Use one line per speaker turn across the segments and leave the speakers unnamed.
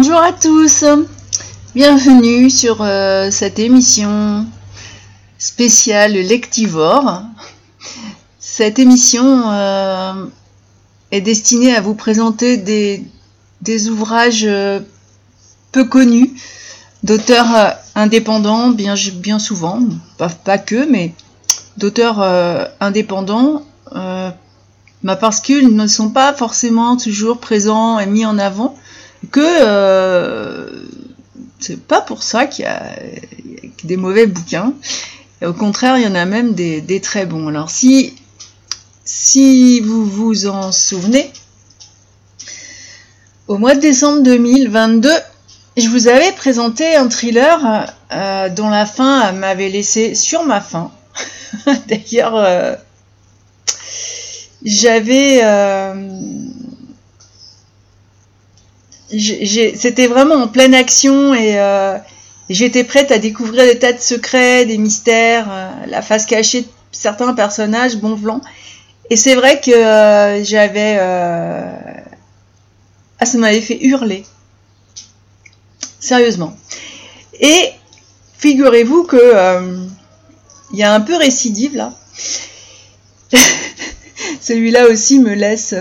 Bonjour à tous, bienvenue sur euh, cette émission spéciale Lectivore. Cette émission euh, est destinée à vous présenter des, ouvrages euh, peu connus d'auteurs indépendants, bien, souvent, pas, que, mais d'auteurs indépendants, bah parce qu'ils ne sont pas forcément toujours présents et mis en avant, que euh, c'est pas pour ça qu'il y, a des mauvais bouquins. Au contraire, il y en a même des, des très bons. Alors si, si vous vous en souvenez, au mois de décembre 2022, je vous avais présenté un thriller euh, dont la fin m'avait laissé sur ma faim. D'ailleurs, euh, j'avais... C'était vraiment en pleine action et euh, j'étais prête à découvrir des tas de secrets, des mystères, euh, la face cachée de certains personnages bon blanc. Et c'est vrai que euh, j'avais... Ah, ça m'avait fait hurler. Sérieusement. Et figurez-vous que il y a un peu récidive là. Celui-là aussi me laisse.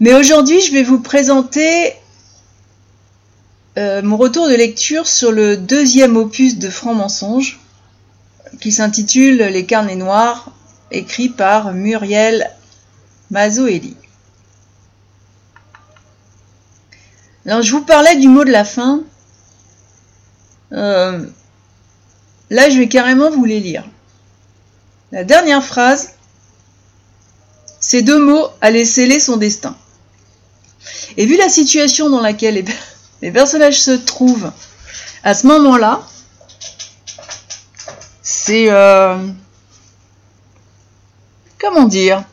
Mais aujourd'hui, je vais vous présenter euh, mon retour de lecture sur le deuxième opus de Franc Mensonge, qui s'intitule Les carnets noirs, écrit par Muriel Mazoeli. Alors, je vous parlais du mot de la fin. Euh, là, je vais carrément vous les lire. La dernière phrase, ces deux mots allaient sceller son destin. Et vu la situation dans laquelle les, personnages se trouvent à ce moment-là, c'est... euh, comment dire?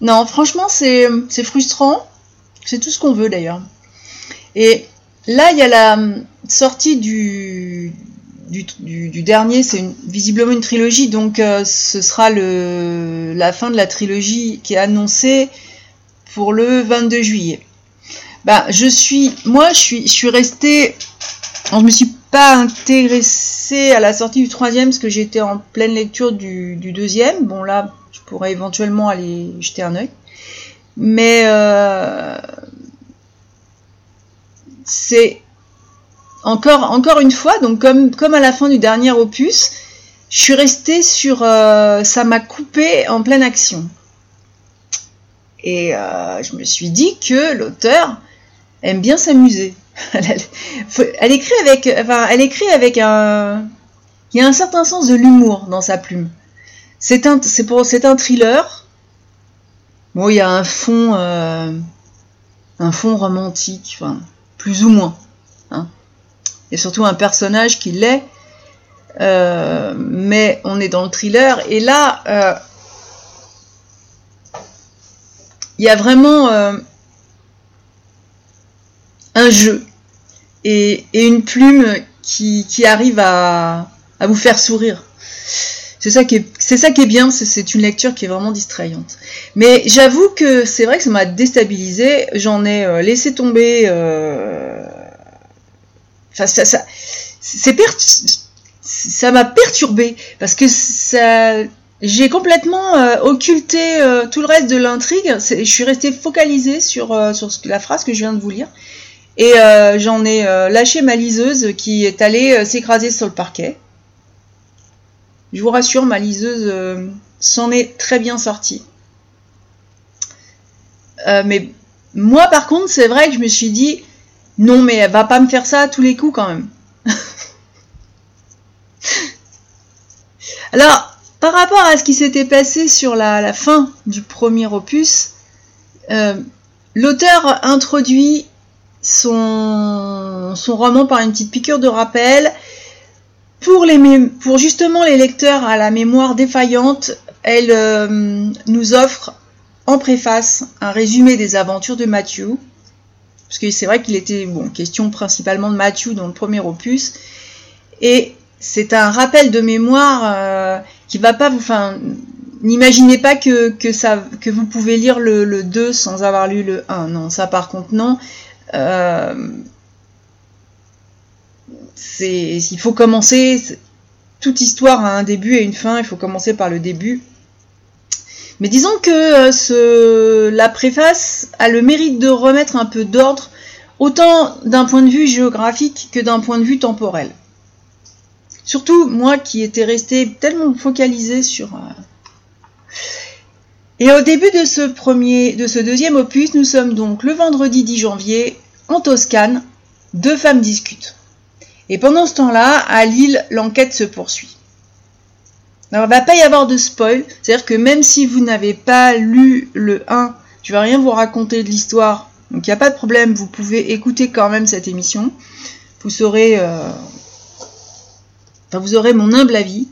Non, franchement, c'est frustrant. C'est tout ce qu'on veut d'ailleurs. Et là, il y a la hum, sortie du, du, dernier, c'est visiblement une trilogie, donc euh, ce sera le, la fin de la trilogie qui est annoncée pour le 22 juillet. Bah, je suis, moi, je suis, je suis restée, je me suis pas intéressée à la sortie du troisième parce que j'étais en pleine lecture du, du deuxième. Bon là, je pourrais éventuellement aller jeter un œil. Mais euh, c'est encore, une fois, comme, à la fin du dernier opus, je suis restée sur... euh, ça m'a coupé en pleine action. Et euh, je me suis dit que l'auteur aime bien s'amuser. elle, écrit avec, enfin, elle écrit avec un, il y a un certain sens de l'humour dans sa plume. C'est un, c'est pour, c'est un thriller. Bon, il y a un fond, euh, un fond romantique, plus ou moins. A surtout un personnage qui l'est, euh, mais on est dans le thriller. Et là, euh, il y a vraiment euh, un jeu et, et une plume qui, arrive à, vous faire sourire. C'est ça qui est, c'est ça qui est bien, c'est, une lecture qui est vraiment distrayante. Mais j'avoue que c'est vrai que ça m'a déstabilisé. J'en ai laissé tomber. Enfin, ça, ça, c'est per- ça m'a perturbé parce que ça, j'ai complètement euh, occulté euh, tout le reste de l'intrigue. Je suis restée focalisée sur, euh, la phrase que je viens de vous lire. Et euh, j'en ai lâché ma liseuse qui est allée s'écraser sur le parquet. Je vous rassure, ma liseuse s'en est très bien sortie. Mais moi, par contre, c'est vrai que je me suis dit, non, mais elle va pas me faire ça à tous les coups quand même. Alors, par rapport à ce qui s'était passé sur la, fin du premier opus, euh, l'auteur introduit son, roman par une petite piqûre de rappel. Pour justement les lecteurs à la mémoire défaillante, elle euh, nous offre en préface un résumé des aventures de Matthew. Parce que c'est vrai qu'il était bon, question principalement de Matthew dans le premier opus. Et c'est un rappel de mémoire euh, qui va pas vous. Enfin, n'imaginez pas que, ça, que vous pouvez lire le, 2 sans avoir lu le 1. Non, ça par contre, non. Euh, il faut commencer. Toute histoire a un début et une fin. Il faut commencer par le début. Mais disons que euh, la préface a le mérite de remettre un peu d'ordre, autant d'un point de vue géographique que d'un point de vue temporel. Surtout moi qui étais resté tellement focalisé sur. Euh, et au début de ce premier, de ce deuxième opus, nous sommes donc le vendredi 10 janvier en Toscane. Deux femmes discutent. Et pendant ce temps-là, à Lille, l'enquête se poursuit. Alors, il ne va pas y avoir de spoil, c'est-à-dire que même si vous n'avez pas lu le 1, je ne vais rien vous raconter de l'histoire, donc il n'y a pas de problème, vous pouvez écouter quand même cette émission. Vous saurez, euh, enfin, vous aurez mon humble avis,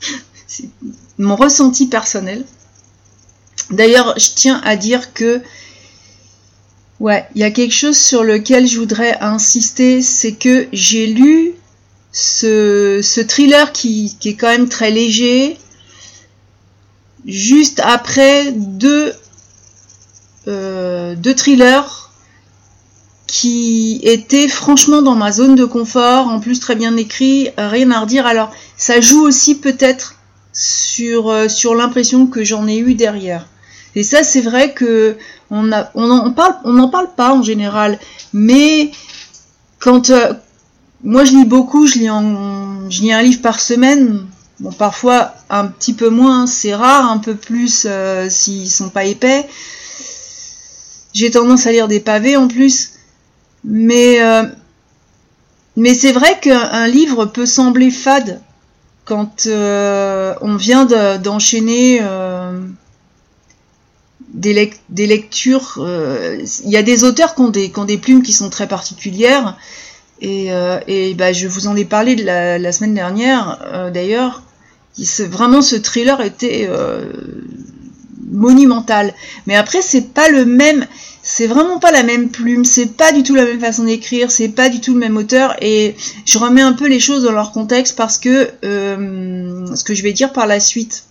mon ressenti personnel. D'ailleurs, je tiens à dire que Ouais, il y a quelque chose sur lequel je voudrais insister, c'est que j'ai lu ce, thriller qui, est quand même très léger, juste après deux, euh, deux thrillers qui étaient franchement dans ma zone de confort, en plus très bien écrit, rien à redire. Alors, ça joue aussi peut-être sur, euh, sur l'impression que j'en ai eu derrière. Et ça, c'est vrai que on, parle, on n'en parle pas en général, mais quand euh, moi je lis beaucoup, je lis, un livre par semaine. Bon, parfois un petit peu moins, c'est rare, un peu plus euh, s'ils sont pas épais. J'ai tendance à lire des pavés en plus, mais euh, mais c'est vrai qu'un livre peut sembler fade quand on vient d'enchaîner des, lectures. Euh, il y a des auteurs qui ont des, des plumes qui sont très particulières. Et, euh, bah, je vous en ai parlé la, semaine dernière, euh, d'ailleurs. Vraiment, ce thriller était monumental. Mais après, c'est pas le même. C'est vraiment pas la même plume, c'est pas du tout la même façon d'écrire, c'est pas du tout le même auteur, et je remets un peu les choses dans leur contexte parce que ce que je vais dire par la suite,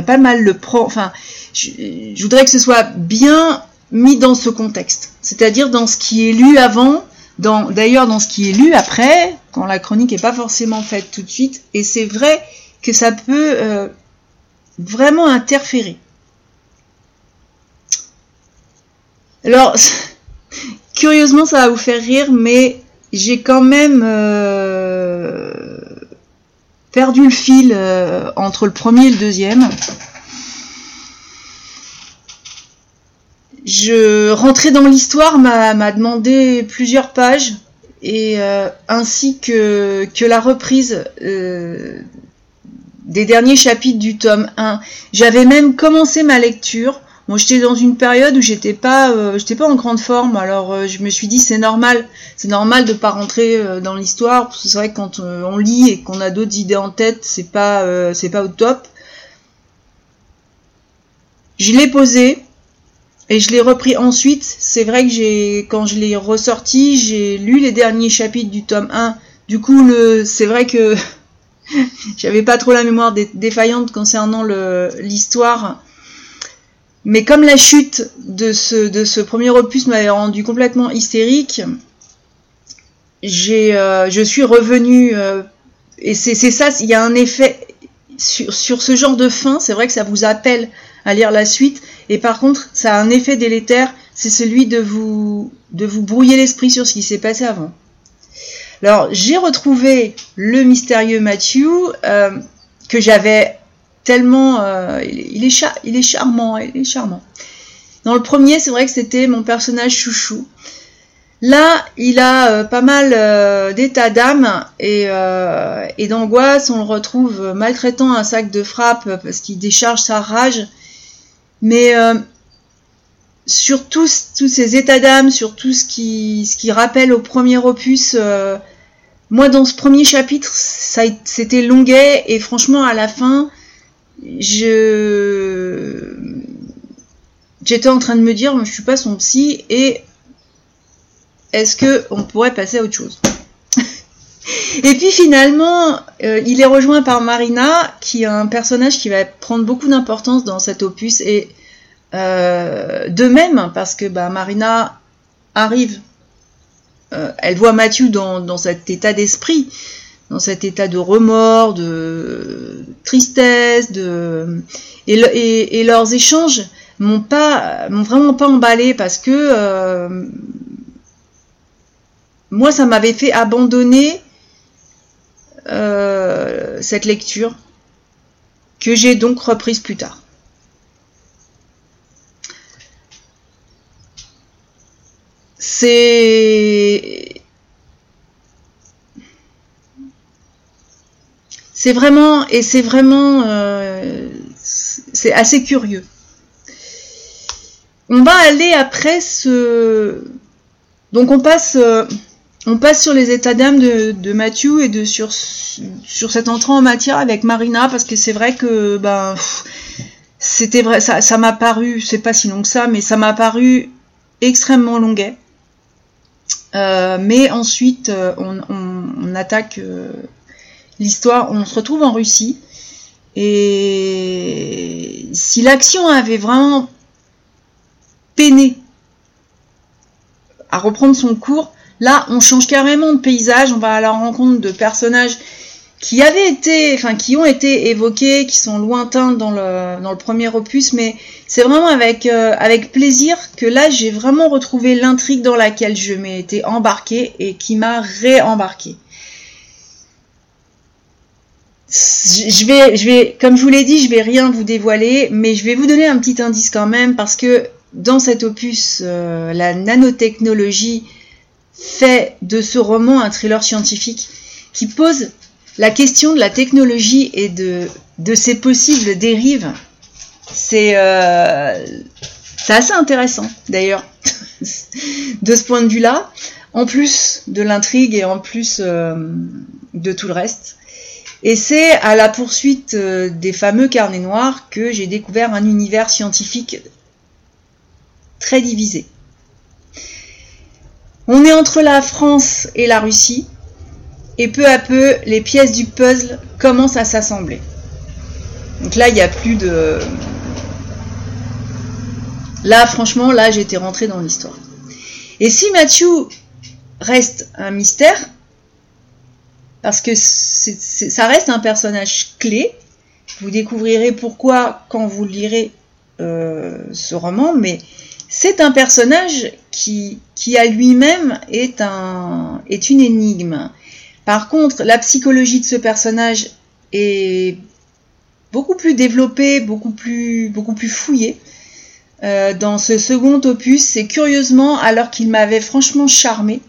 pas mal le prendre. Je, voudrais que ce soit bien mis dans ce contexte, c'est-à-dire dans ce qui est lu avant, d'ailleurs dans ce qui est lu après, quand la chronique n'est pas forcément faite tout de suite. Et c'est vrai que ça peut euh, vraiment interférer. Alors, curieusement, ça va vous faire rire, mais j'ai quand même euh, perdu le fil euh, entre le premier et le deuxième. Je rentrais dans l'histoire m'a demandé plusieurs pages et euh, ainsi que, que la reprise euh, des derniers chapitres du tome 1. J'avais même commencé ma lecture moi, j'étais dans une période où j'étais pas, euh, j'étais pas en grande forme. Alors, euh, je me suis dit, c'est normal, c'est normal de pas rentrer euh, dans l'histoire. Parce que c'est vrai que quand on lit et qu'on a d'autres idées en tête, c'est pas, c'est pas au top. Je l'ai posé et je l'ai repris ensuite. C'est vrai que j'ai, quand je l'ai ressorti, j'ai lu les derniers chapitres du tome 1. Du coup, le, c'est vrai que j'avais pas trop la mémoire défaillante concernant l'histoire mais comme la chute de ce, premier opus m'avait rendu complètement hystérique, j'ai, euh, je suis revenue. Euh, et c'est, ça, il y a un effet sur ce genre de fin. C'est vrai que ça vous appelle à lire la suite. Et par contre, ça a un effet délétère. C'est celui de vous, de vous brouiller l'esprit sur ce qui s'est passé avant. Alors, j'ai retrouvé le mystérieux Matthew euh, que j'avais tellement euh, il, est il est charmant, il est charmant. Dans le premier, c'est vrai que c'était mon personnage chouchou. Là, il a euh, pas mal d'état d'âme et, et d'angoisse. On le retrouve maltraitant un sac de frappe parce qu'il décharge sa rage. Mais sur tous, tous ces états d'âme, sur tout ce qui, ce qui rappelle au premier opus, moi dans ce premier chapitre, c'était longuet et franchement à la fin, je j'étais en train de me dire, je suis pas son psy et est-ce que on pourrait passer à autre chose? Et puis finalement, euh, il est rejoint par Marina, qui est un personnage qui va prendre beaucoup d'importance dans cet opus. Et euh, de même, parce que bah, Marina arrive, euh, elle voit Mathieu dans, cet état d'esprit, dans cet état de remords, de tristesse, de et, leurs échanges m'ont pas, m'ont vraiment pas emballé parce que moi, ça m'avait fait abandonner euh, cette lecture que j'ai donc reprise plus tard. C'est c'est vraiment et c'est vraiment euh, c'est assez curieux. On va aller après ce donc on passe euh, on passe sur les états d'âme de, de Matthew et de sur, sur cette entrée en matière avec Marina parce que c'est vrai que ben c'était vrai ça m'a paru c'est pas si long que ça mais ça m'a paru extrêmement longuet. Euh, mais ensuite euh, on, attaque euh, l'histoire on se retrouve en Russie. Et si l'action avait vraiment peiné à reprendre son cours Là, on change carrément de paysage, on va à la rencontre de personnages qui avaient été, enfin qui ont été évoqués, qui sont lointains dans le, premier opus, mais c'est vraiment avec, euh, avec plaisir que là j'ai vraiment retrouvé l'intrigue dans laquelle je m'étais embarqué et qui m'a réembarqué. Je vais, je vais, comme je vous l'ai dit, je vais rien vous dévoiler, mais je vais vous donner un petit indice quand même parce que dans cet opus, euh, la nanotechnologie fait de ce roman un thriller scientifique qui pose la question de la technologie et de, ses possibles dérives. C'est euh, assez intéressant d'ailleurs de ce point de vue-là, en plus de l'intrigue et en plus euh, de tout le reste. Et c'est à la poursuite euh, des fameux carnets noirs que j'ai découvert un univers scientifique très divisé. On est entre la France et la Russie, et peu à peu, les pièces du puzzle commencent à s'assembler. Donc là, il n'y a plus de... Là, franchement, là, j'étais rentrée dans l'histoire. Et si Mathieu reste un mystère, parce que ça reste un personnage clé, vous découvrirez pourquoi quand vous lirez euh, ce roman, mais c'est un personnage qui, qui à lui-même est, un, est une énigme. Par contre, la psychologie de ce personnage est beaucoup plus développée, beaucoup plus, beaucoup plus fouillée. Euh, dans ce second opus, c'est curieusement, alors qu'il m'avait franchement charmé,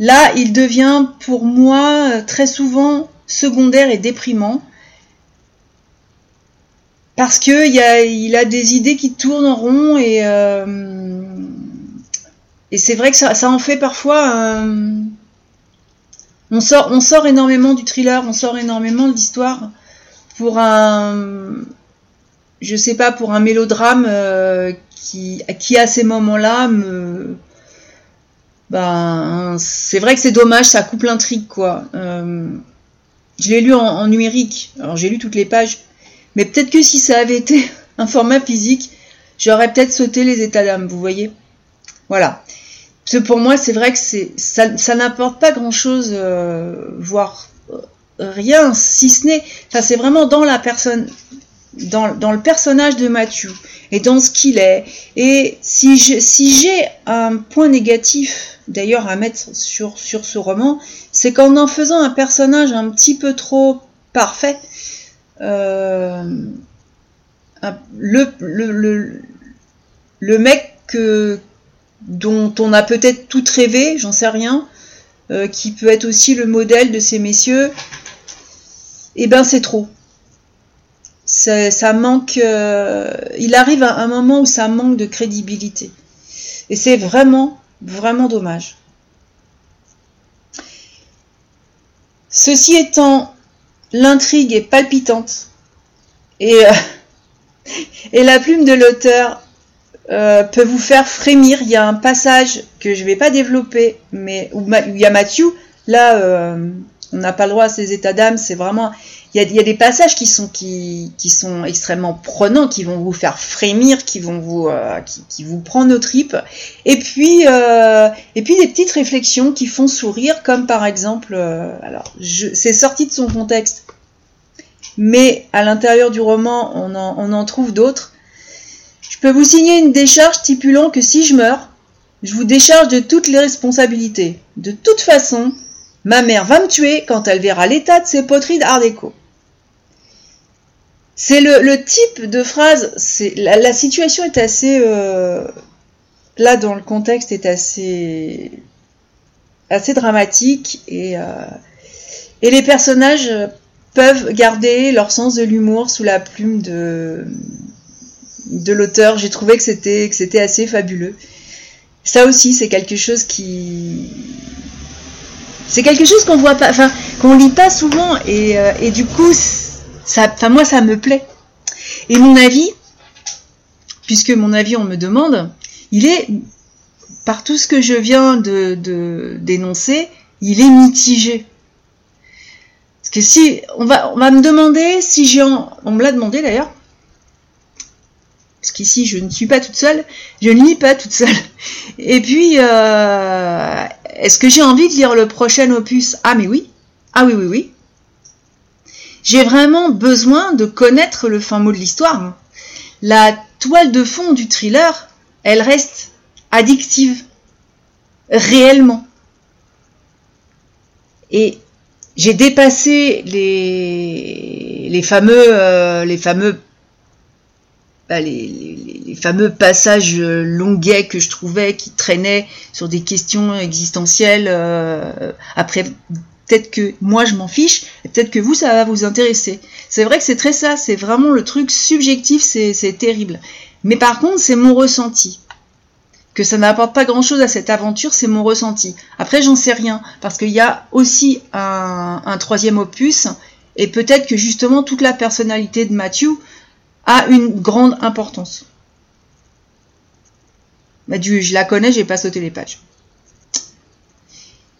là, il devient pour moi très souvent secondaire et déprimant parce que il, a, des idées qui tournent en rond et, euh, c'est vrai que ça, ça, en fait parfois. on, sort, on sort énormément du thriller, on sort énormément de l'histoire pour un. Je sais pas, pour un mélodrame euh, qui, qui à ces moments-là me. Ben, c'est vrai que c'est dommage, ça coupe l'intrigue quoi. Euh, je l'ai lu en numérique, alors j'ai lu toutes les pages mais peut-être que si ça avait été un format physique, j'aurais peut-être sauté les états d'âme, vous voyez Voilà. Parce pour moi, c'est vrai que ça, n'apporte pas grand-chose, euh, voire euh, rien, si ce n'est... Enfin, c'est vraiment dans la personne, dans, le personnage de Mathieu et dans ce qu'il est. Et si j'ai un point négatif, d'ailleurs, à mettre sur ce roman, c'est qu'en en faisant un personnage un petit peu trop parfait, euh, le, mec dont on a peut-être tout rêvé, j'en sais rien, euh, qui peut être aussi le modèle de ces messieurs, et eh ben c'est trop. Ça, manque. Euh, il arrive à un moment où ça manque de crédibilité. Et c'est vraiment, vraiment dommage. Ceci étant, l'intrigue est palpitante et, euh, et la plume de l'auteur euh, peut vous faire frémir. Il y a un passage que je ne vais pas développer, mais où, il y a Matthew, là, euh, on n'a pas le droit à ces états d'âme. C'est vraiment, il y a, des passages qui sont qui, qui, sont extrêmement prenants, qui vont vous faire frémir, qui vont vous euh, qui, vous prendre nos tripes. Et puis euh, et puis des petites réflexions qui font sourire, comme par exemple, euh, alors c'est sorti de son contexte, mais à l'intérieur du roman, on en, on en trouve d'autres. Je peux vous signer une décharge stipulant que si je meurs, je vous décharge de toutes les responsabilités. De toute façon, ma mère va me tuer quand elle verra l'état de ses poteries d'art déco. C'est le, type de phrase, la, situation est assez euh, là dans le contexte est assez assez dramatique et euh, et les personnages peuvent garder leur sens de l'humour sous la plume de de l'auteur. J'ai trouvé que c'était que c'était assez fabuleux. Ça aussi, c'est quelque chose qui c'est quelque chose qu'on voit pas, enfin qu'on lit pas souvent et, euh, et du coup moi ça me plaît. Et mon avis, puisque mon avis on me demande, il est par tout ce que je viens de, de dénoncer, il est mitigé. Parce que si on va, on va me demander si j'ai, on me l'a demandé d'ailleurs, parce qu'ici je ne suis pas toute seule, je ne lis pas toute seule. Et puis, euh, est-ce que j'ai envie de lire le prochain opus? Ah mais oui, ah oui oui oui. J'ai vraiment besoin de connaître le fin mot de l'histoire. La toile de fond du thriller, elle reste addictive, réellement. Et j'ai dépassé les, fameux, euh, les fameux bah, les, fameux passages euh, longuets que je trouvais qui traînaient sur des questions existentielles. Euh, après, peut-être que moi je m'en fiche, et peut-être que vous ça va vous intéresser. C'est vrai que c'est très ça, c'est vraiment le truc subjectif, c'est terrible. Mais par contre, c'est mon ressenti. Que ça n'apporte pas grand-chose à cette aventure, c'est mon ressenti. Après, j'en sais rien, parce qu'il y a aussi un, un troisième opus, et peut-être que justement toute la personnalité de Matthew a une grande importance. Bah, je la connais, j'ai pas sauté les pages.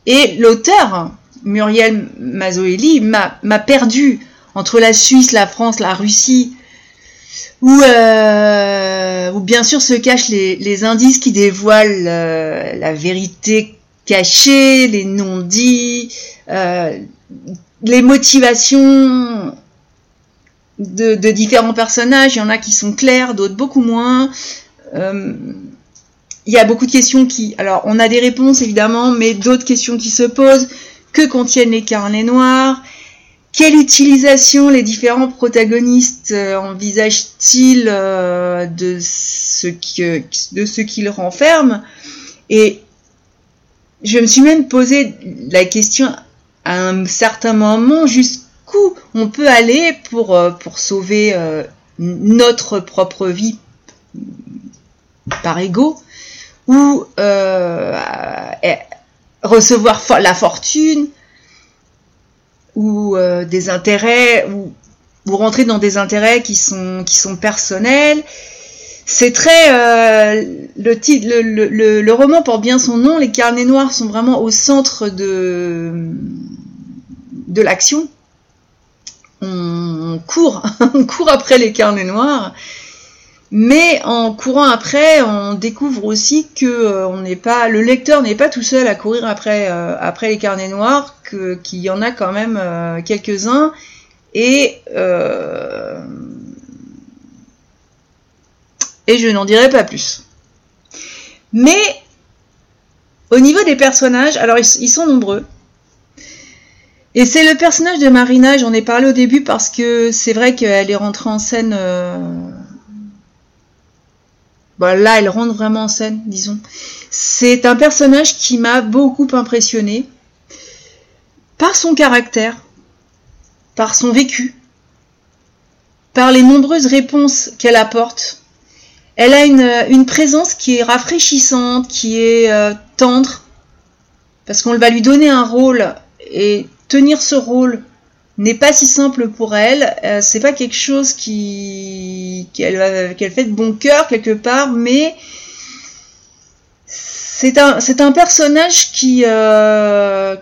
Et l'auteur, Muriel Mazoeli, m'a perdu entre la Suisse, la France, la Russie, où, euh, bien sûr se cachent les, indices qui dévoilent euh, la vérité cachée, les non-dits, euh, les motivations de, différents personnages. Il y en a qui sont clairs, d'autres beaucoup moins. Il y a beaucoup de questions qui... Alors, on a des réponses, évidemment, mais d'autres questions qui se posent. Que contiennent les carnets noirs Quelle utilisation les différents protagonistes euh, envisagent-ils euh, de ce qu'ils renferment? Et je me suis même posé la question à un certain moment, juste on peut aller pour, euh, pour sauver notre propre vie par ego ou recevoir la fortune ou des intérêts ou, ou, rentrer dans des intérêts qui sont, qui sont personnels. C'est très le, titre, le, le, roman porte bien son nom. Les carnets noirs sont vraiment au centre de de l'action on court, on court après les carnets noirs, mais en courant après, on découvre aussi que euh, le lecteur n'est pas tout seul à courir après, euh, les carnets noirs, qu'il y en a quand même euh, quelques-uns, et je n'en dirai pas plus. Mais au niveau des personnages, alors ils sont nombreux. Et c'est le personnage de Marina, j'en ai parlé au début parce que c'est vrai qu'elle est rentrée en scène. Euh... là, elle rentre vraiment en scène, disons. C'est un personnage qui m'a beaucoup impressionné par son caractère, par son vécu, par les nombreuses réponses qu'elle apporte. Elle a une, présence qui est rafraîchissante, qui est euh, tendre, parce qu'on va lui donner un rôle et tenir ce rôle n'est pas si simple pour elle. Euh, c'est pas quelque chose qui qu'elle fait de bon cœur quelque part, mais c'est un personnage qui euh,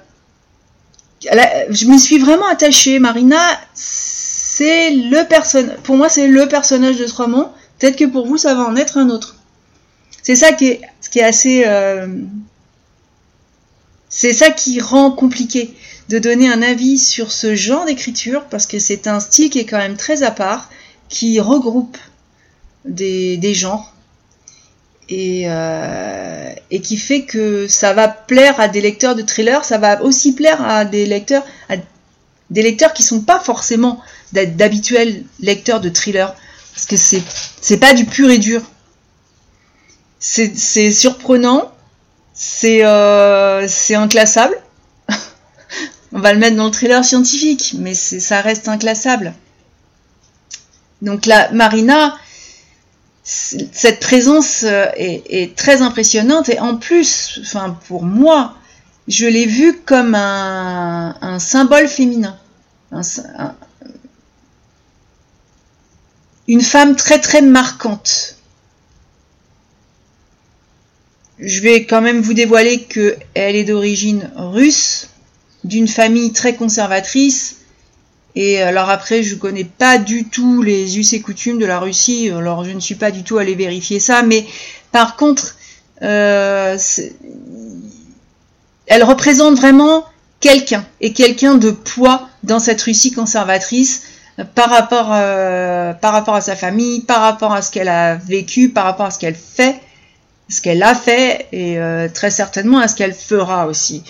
je me suis vraiment attachée. Marina, c'est le personnage. Pour moi, c'est le personnage de ce roman. Peut-être que pour vous, ça va en être un autre. C'est ça qui est, ce qui est assez. Euh, c'est ça qui rend compliqué de donner un avis sur ce genre d'écriture parce que c'est un style qui est quand même très à part, qui regroupe des, des genres et, euh, et, qui fait que ça va plaire à des lecteurs de thrillers, ça va aussi plaire à des lecteurs, à des lecteurs qui sont pas forcément d'habituels lecteurs de thrillers, parce que c'est c'est pas du pur et dur. C'est surprenant, c'est euh, inclassable. On va le mettre dans le thriller scientifique, mais ça reste inclassable. Donc là, Marina, cette présence euh, est, très impressionnante et en plus, enfin pour moi, je l'ai vue comme un, symbole féminin. une femme très très marquante. Je vais quand même vous dévoiler qu'elle est d'origine russe, d'une famille très conservatrice. Et alors après, je connais pas du tout les us et coutumes de la Russie, alors je ne suis pas du tout allée vérifier ça, mais par contre, euh, elle représente vraiment quelqu'un, et quelqu'un de poids dans cette Russie conservatrice par rapport, euh, par rapport à sa famille, par rapport à ce qu'elle a vécu, par rapport à ce qu'elle fait, ce qu'elle a fait, et euh, très certainement à ce qu'elle fera aussi.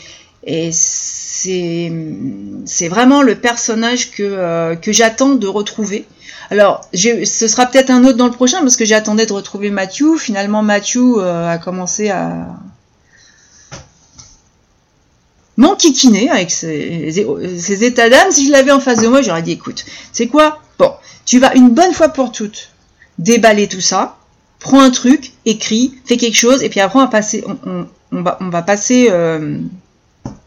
C'est vraiment le personnage que, euh, j'attends de retrouver. Alors, ce sera peut-être un autre dans le prochain parce que j'attendais de retrouver Matthew. Finalement, Matthew euh, a commencé à m'enquiquiner avec ses, états d'âme. Si je l'avais en face de moi, j'aurais dit écoute, c'est quoi? Bon, tu vas une bonne fois pour toutes déballer tout ça, prends un truc, écris, fais quelque chose, et puis après on va passer, on, va, on va passer. Euh,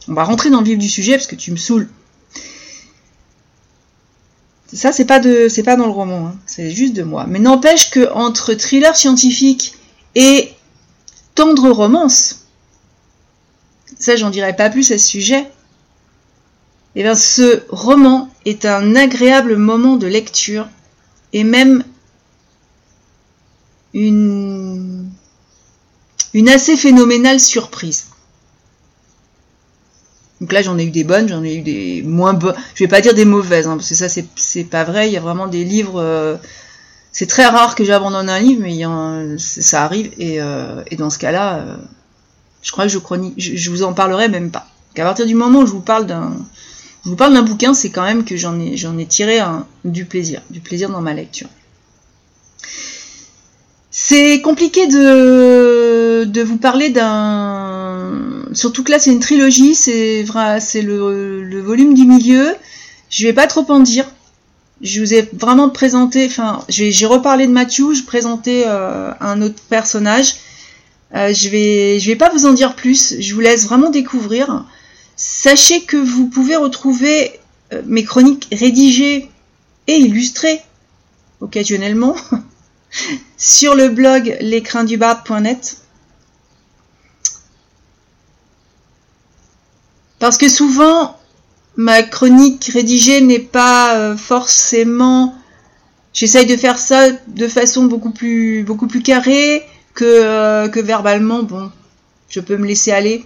on va rentrer dans le vif du sujet parce que tu me saoules. Ça, c'est pas pas dans le roman, hein. c'est juste de moi. Mais n'empêche que entre thriller scientifique et tendre romance, ça, j'en dirai pas plus à ce sujet. Et eh bien, ce roman est un agréable moment de lecture et même une assez phénoménale surprise. Donc là, j'en ai eu des bonnes, j'en ai eu des moins bonnes. Je vais pas dire des mauvaises, hein, parce que ça, c'est pas vrai. Il y a vraiment des livres. Euh, c'est très rare que j'abandonne un livre, mais ça arrive. Et, euh, dans ce cas-là, euh, je crois que je. Je, vous en parlerai même pas. Qu'à partir du moment où je vous parle d'un, je vous parle d'un bouquin, c'est quand même que j'en ai, ai tiré du plaisir, du plaisir dans ma lecture. C'est compliqué de vous parler d'un. Surtout que là, c'est une trilogie, c'est le, volume du milieu. Je vais pas trop en dire. Je vous ai vraiment présenté. Enfin, j'ai reparlé de Matthew, je présentais euh, un autre personnage. Euh, je vais, je vais pas vous en dire plus. Je vous laisse vraiment découvrir. Sachez que vous pouvez retrouver euh, mes chroniques rédigées et illustrées occasionnellement sur le blog l'écrindubarbe.net. Parce que souvent, ma chronique rédigée n'est pas euh, forcément... J'essaye de faire ça de façon beaucoup plus, beaucoup plus carrée que, euh, verbalement. Bon, je peux me laisser aller.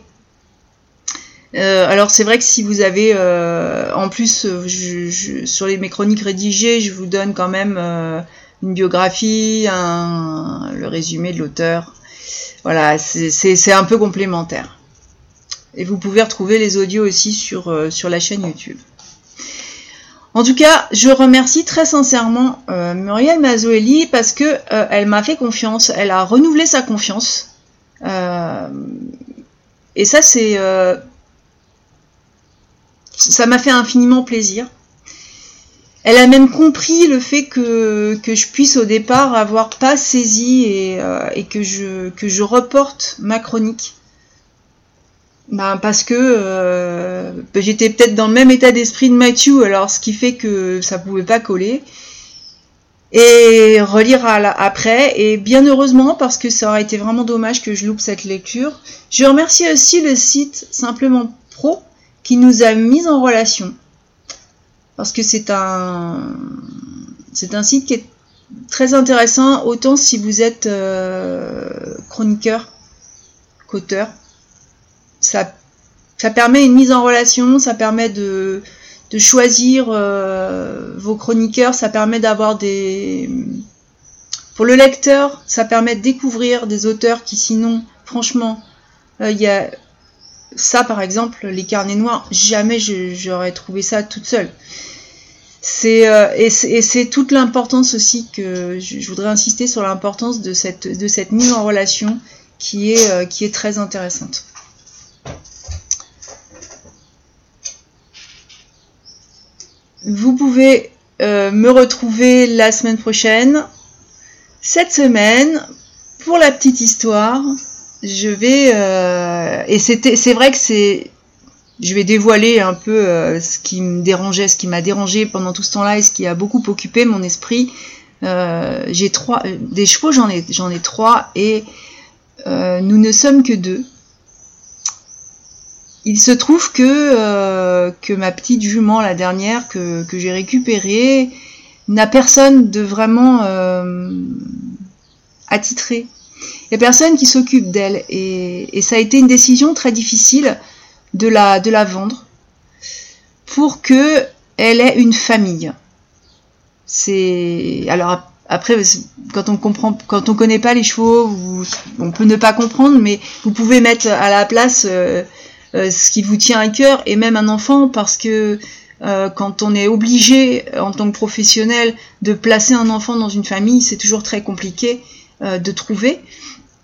Euh, alors c'est vrai que si vous avez, en plus, sur les, mes chroniques rédigées, je vous donne quand même une biographie, le résumé de l'auteur. Voilà, c'est un peu complémentaire. Et vous pouvez retrouver les audios aussi sur, euh, sur la chaîne YouTube. En tout cas, je remercie très sincèrement euh, Muriel Mazoeli parce que euh, elle m'a fait confiance, elle a renouvelé sa confiance. et ça, c'est ça m'a fait infiniment plaisir. Elle a même compris le fait que, que je puisse au départ avoir pas saisi et, et que, je, que je reporte ma chronique. Ben, parce que euh, j'étais peut-être dans le même état d'esprit de Matthew, alors ce qui fait que ça pouvait pas coller. Et relire à la, après, et bien heureusement, parce que ça aurait été vraiment dommage que je loupe cette lecture. Je remercie aussi le site Simplement Pro, qui nous a mis en relation. Parce que c'est un, c'est un site qui est très intéressant, autant si vous êtes euh, chroniqueur qu'auteur. Ça, permet une mise en relation, ça permet de, choisir euh, vos chroniqueurs, ça permet d'avoir des... Pour le lecteur, ça permet de découvrir des auteurs qui sinon, franchement, euh, il y a ça par exemple, les carnets noirs, jamais j'aurais trouvé ça toute seule. C'est euh, et c'est toute l'importance aussi que je, voudrais insister sur l'importance de cette de cette mise en relation qui est qui est très intéressante. Vous pouvez euh, me retrouver la semaine prochaine. Cette semaine, pour la petite histoire, je vais et c'était c'est vrai que c'est je vais dévoiler un peu euh, ce qui me dérangeait, ce qui m'a dérangé pendant tout ce temps-là et ce qui a beaucoup occupé mon esprit. Euh, j'ai trois, euh, des chevaux, j'en ai trois et nous ne sommes que deux. Il se trouve que que ma petite jument, la dernière que, que j'ai récupérée, n'a personne de vraiment attitré. Il n'y a personne qui s'occupe d'elle et, ça a été une décision très difficile de la, de la vendre pour que elle ait une famille. C'est alors après quand on comprend quand on connaît pas les chevaux, on peut ne pas comprendre, mais vous pouvez mettre à la place euh, euh, ce qui vous tient à cœur et même un enfant parce que euh, quand on est obligé en tant que professionnel de placer un enfant dans une famille, c'est toujours très compliqué de trouver.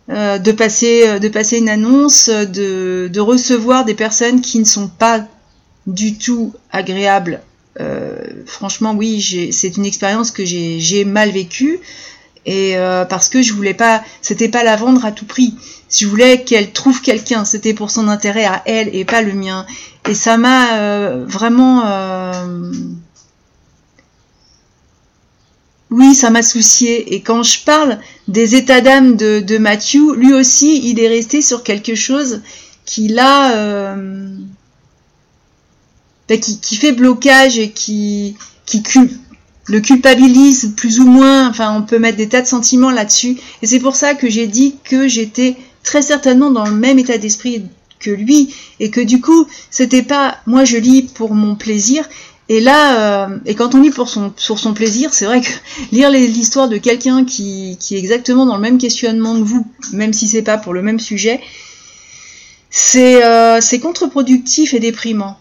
Euh, de, passer, euh, de passer une annonce, de, de, recevoir des personnes qui ne sont pas du tout agréables. Euh, franchement, oui, c'est une expérience que j'ai mal vécue et parce que je voulais pas, c'était pas la vendre à tout prix. Je voulais qu'elle trouve quelqu'un, c'était pour son intérêt à elle et pas le mien. Et ça m'a vraiment oui, ça m'a soucié. Et quand je parle des états d'âme de, de Matthew, lui aussi, il est resté sur quelque chose qui l'a, euh, ben, qui, fait blocage et qui, qui le culpabilise plus ou moins. Enfin, on peut mettre des tas de sentiments là-dessus. Et c'est pour ça que j'ai dit que j'étais très certainement dans le même état d'esprit que lui et que du coup, c'était pas moi je lis pour mon plaisir et là, euh, et quand on lit pour son, sur son plaisir, c'est vrai que lire l'histoire de quelqu'un qui, qui, est exactement dans le même questionnement que vous, même si c'est pas pour le même sujet, c'est euh, contre-productif et déprimant.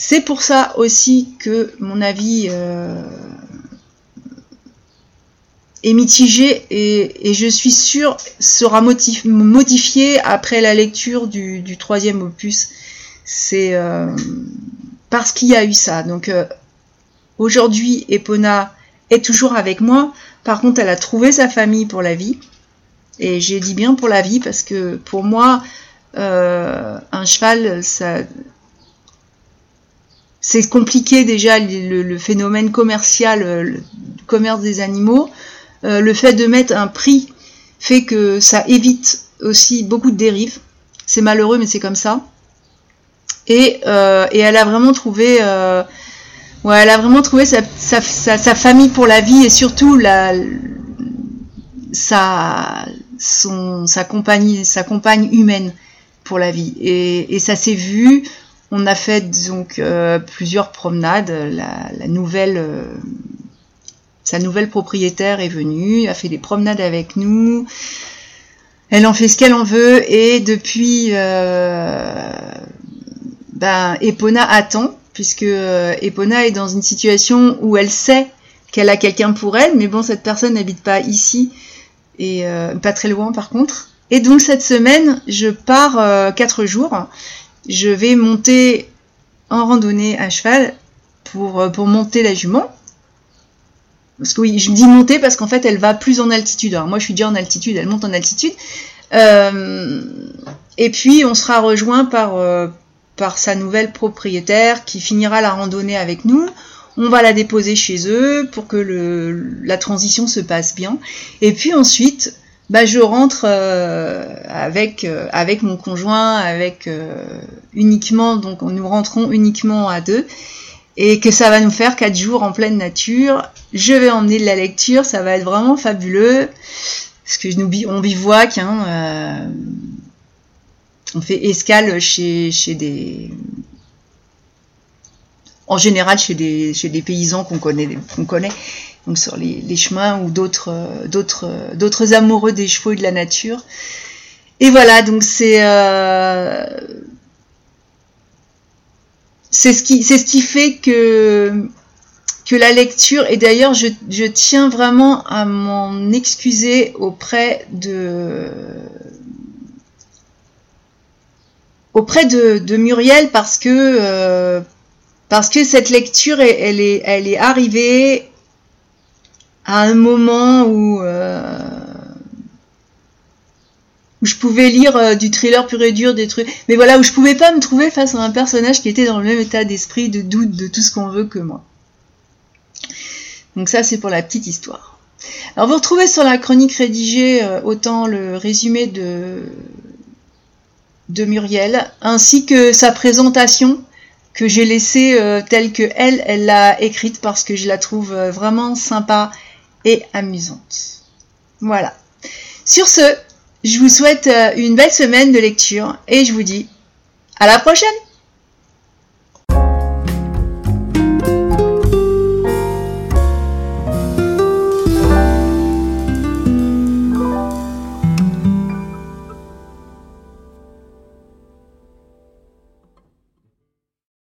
C'est pour ça aussi que mon avis euh, est mitigé et, je suis sûre sera modifié après la lecture du, troisième opus. C'est euh, parce qu'il y a eu ça. Donc euh, aujourd'hui, Epona est toujours avec moi. Par contre, elle a trouvé sa famille pour la vie. Et j'ai dit bien pour la vie parce que pour moi, un cheval, ça, c'est compliqué déjà le, phénomène commercial, euh, le commerce des animaux. le fait de mettre un prix fait que ça évite aussi beaucoup de dérives. C'est malheureux, mais c'est comme ça. Euh, et, elle a vraiment trouvé, euh, ouais, elle a vraiment trouvé sa, famille pour la vie et surtout sa compagnie, sa compagne humaine pour la vie. Et, ça s'est vu. On a fait donc euh, plusieurs promenades. La, nouvelle, sa nouvelle propriétaire est venue, a fait des promenades avec nous. Elle en fait ce qu'elle en veut et depuis ben, Epona attend, puisque euh, Epona est dans une situation où elle sait qu'elle a quelqu'un pour elle, mais bon, cette personne n'habite pas ici, et euh, pas très loin par contre. Et donc cette semaine, je pars euh, quatre jours. Je vais monter en randonnée à cheval pour, pour monter la jument. Parce que oui, je dis monter parce qu'en fait, elle va plus en altitude. Alors moi, je suis déjà en altitude, elle monte en altitude. et puis, on sera rejoint par, par sa nouvelle propriétaire qui finira la randonnée avec nous. On va la déposer chez eux pour que la transition se passe bien. Et puis ensuite, bah, je rentre euh, avec, euh, avec mon conjoint, avec, euh, uniquement, donc nous rentrons uniquement à deux, et que ça va nous faire quatre jours en pleine nature. Je vais emmener de la lecture, ça va être vraiment fabuleux, parce que nous, on bivouac, hein, euh, on fait escale chez, chez des en général chez des, chez des paysans qu'on connaît, qu'on connaît, sur les, chemins ou d'autres, d'autres, d'autres amoureux des chevaux et de la nature. Et voilà, donc c'est euh, c'est ce qui c'est ce qui fait que que la lecture et d'ailleurs je, tiens vraiment à m'en excuser auprès de auprès de, Muriel parce que euh, parce que cette lecture, elle, est, elle est arrivée à un moment où, euh, je pouvais lire euh, du thriller pur et dur, des trucs, mais voilà, où je pouvais pas me trouver face à un personnage qui était dans le même état d'esprit, de doute, de tout ce qu'on veut que moi. Donc ça, c'est pour la petite histoire. Alors vous retrouvez sur la chronique rédigée euh, autant le résumé de, de Muriel, ainsi que sa présentation que j'ai laissée telle que elle, elle l'a écrite parce que je la trouve vraiment sympa amusante. Voilà. Sur ce, je vous souhaite euh, une belle semaine de lecture et je vous dis à la prochaine